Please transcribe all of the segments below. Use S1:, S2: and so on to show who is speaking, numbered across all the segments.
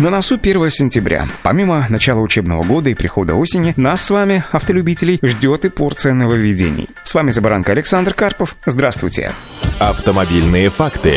S1: На носу 1 сентября. Помимо начала учебного года и прихода осени, нас с вами, автолюбителей, ждет и порция нововведений. С вами за баранка Александр Карпов. Здравствуйте.
S2: Автомобильные факты.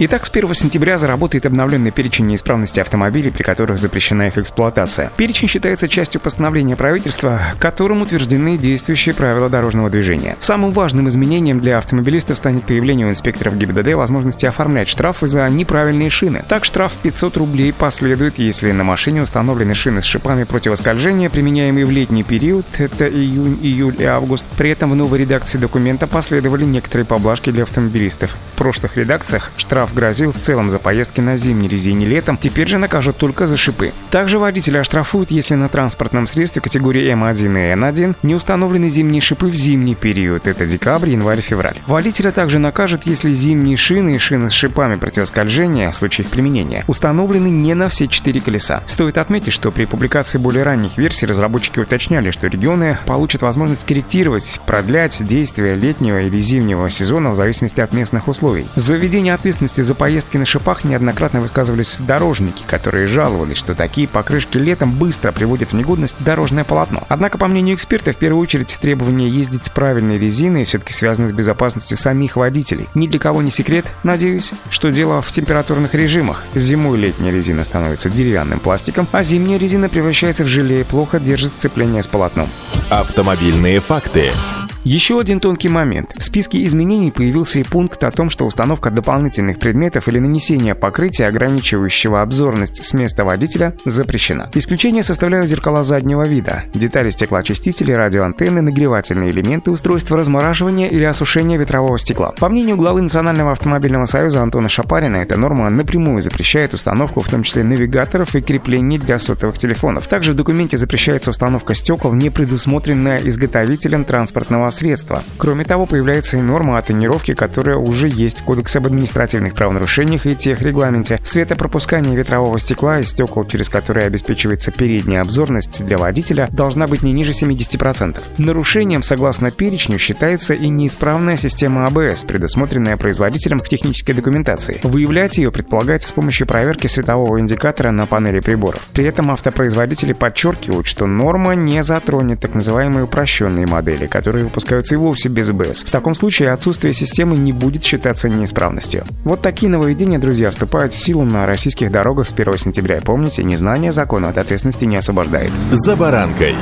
S1: Итак, с 1 сентября заработает обновленный перечень неисправностей автомобилей, при которых запрещена их эксплуатация. Перечень считается частью постановления правительства, которым утверждены действующие правила дорожного движения. Самым важным изменением для автомобилистов станет появление у инспекторов ГИБДД возможности оформлять штрафы за неправильные шины. Так, штраф 500 рублей последует, если на машине установлены шины с шипами противоскольжения, применяемые в летний период, это июнь, июль и август. При этом в новой редакции документа последовали некоторые поблажки для автомобилистов. В прошлых редакциях штраф грозил в целом за поездки на зимней резине летом, теперь же накажут только за шипы. Также водителя оштрафуют, если на транспортном средстве категории М1 и Н1 не установлены зимние шипы в зимний период, это декабрь, январь, февраль. Водителя также накажут, если зимние шины и шины с шипами противоскольжения в случае их применения установлены не на все четыре колеса. Стоит отметить, что при публикации более ранних версий разработчики уточняли, что регионы получат возможность корректировать, продлять действия летнего или зимнего сезона в зависимости от местных условий. За введение ответственности за поездки на шипах неоднократно высказывались дорожники, которые жаловались, что такие покрышки летом быстро приводят в негодность дорожное полотно. Однако, по мнению экспертов, в первую очередь требование ездить с правильной резиной все-таки связано с безопасностью самих водителей. Ни для кого не секрет, надеюсь, что дело в температурных режимах. Зимой летняя резина становится деревянным пластиком, а зимняя резина превращается в желе и плохо держит сцепление с полотном.
S2: Автомобильные факты.
S1: Еще один тонкий момент. В списке изменений появился и пункт о том, что установка дополнительных предметов или нанесение покрытия, ограничивающего обзорность с места водителя, запрещена. Исключение составляют зеркала заднего вида, детали стеклоочистители, радиоантенны, нагревательные элементы, устройства размораживания или осушения ветрового стекла. По мнению главы Национального автомобильного союза Антона Шапарина, эта норма напрямую запрещает установку в том числе навигаторов и креплений для сотовых телефонов. Также в документе запрещается установка стекол, не предусмотренная изготовителем транспортного средства. Кроме того, появляется и норма о тонировке, которая уже есть в Кодексе об административных правонарушениях и техрегламенте. Светопропускание ветрового стекла и стекол, через которые обеспечивается передняя обзорность для водителя, должна быть не ниже 70%. Нарушением, согласно перечню, считается и неисправная система АБС, предусмотренная производителем в технической документации. Выявлять ее предполагается с помощью проверки светового индикатора на панели приборов. При этом автопроизводители подчеркивают, что норма не затронет так называемые упрощенные модели, которые выпускаются запускаются и вовсе без АБС. В таком случае отсутствие системы не будет считаться неисправностью. Вот такие нововведения, друзья, вступают в силу на российских дорогах с 1 сентября. Помните, незнание закона от ответственности не освобождает.
S2: За баранкой.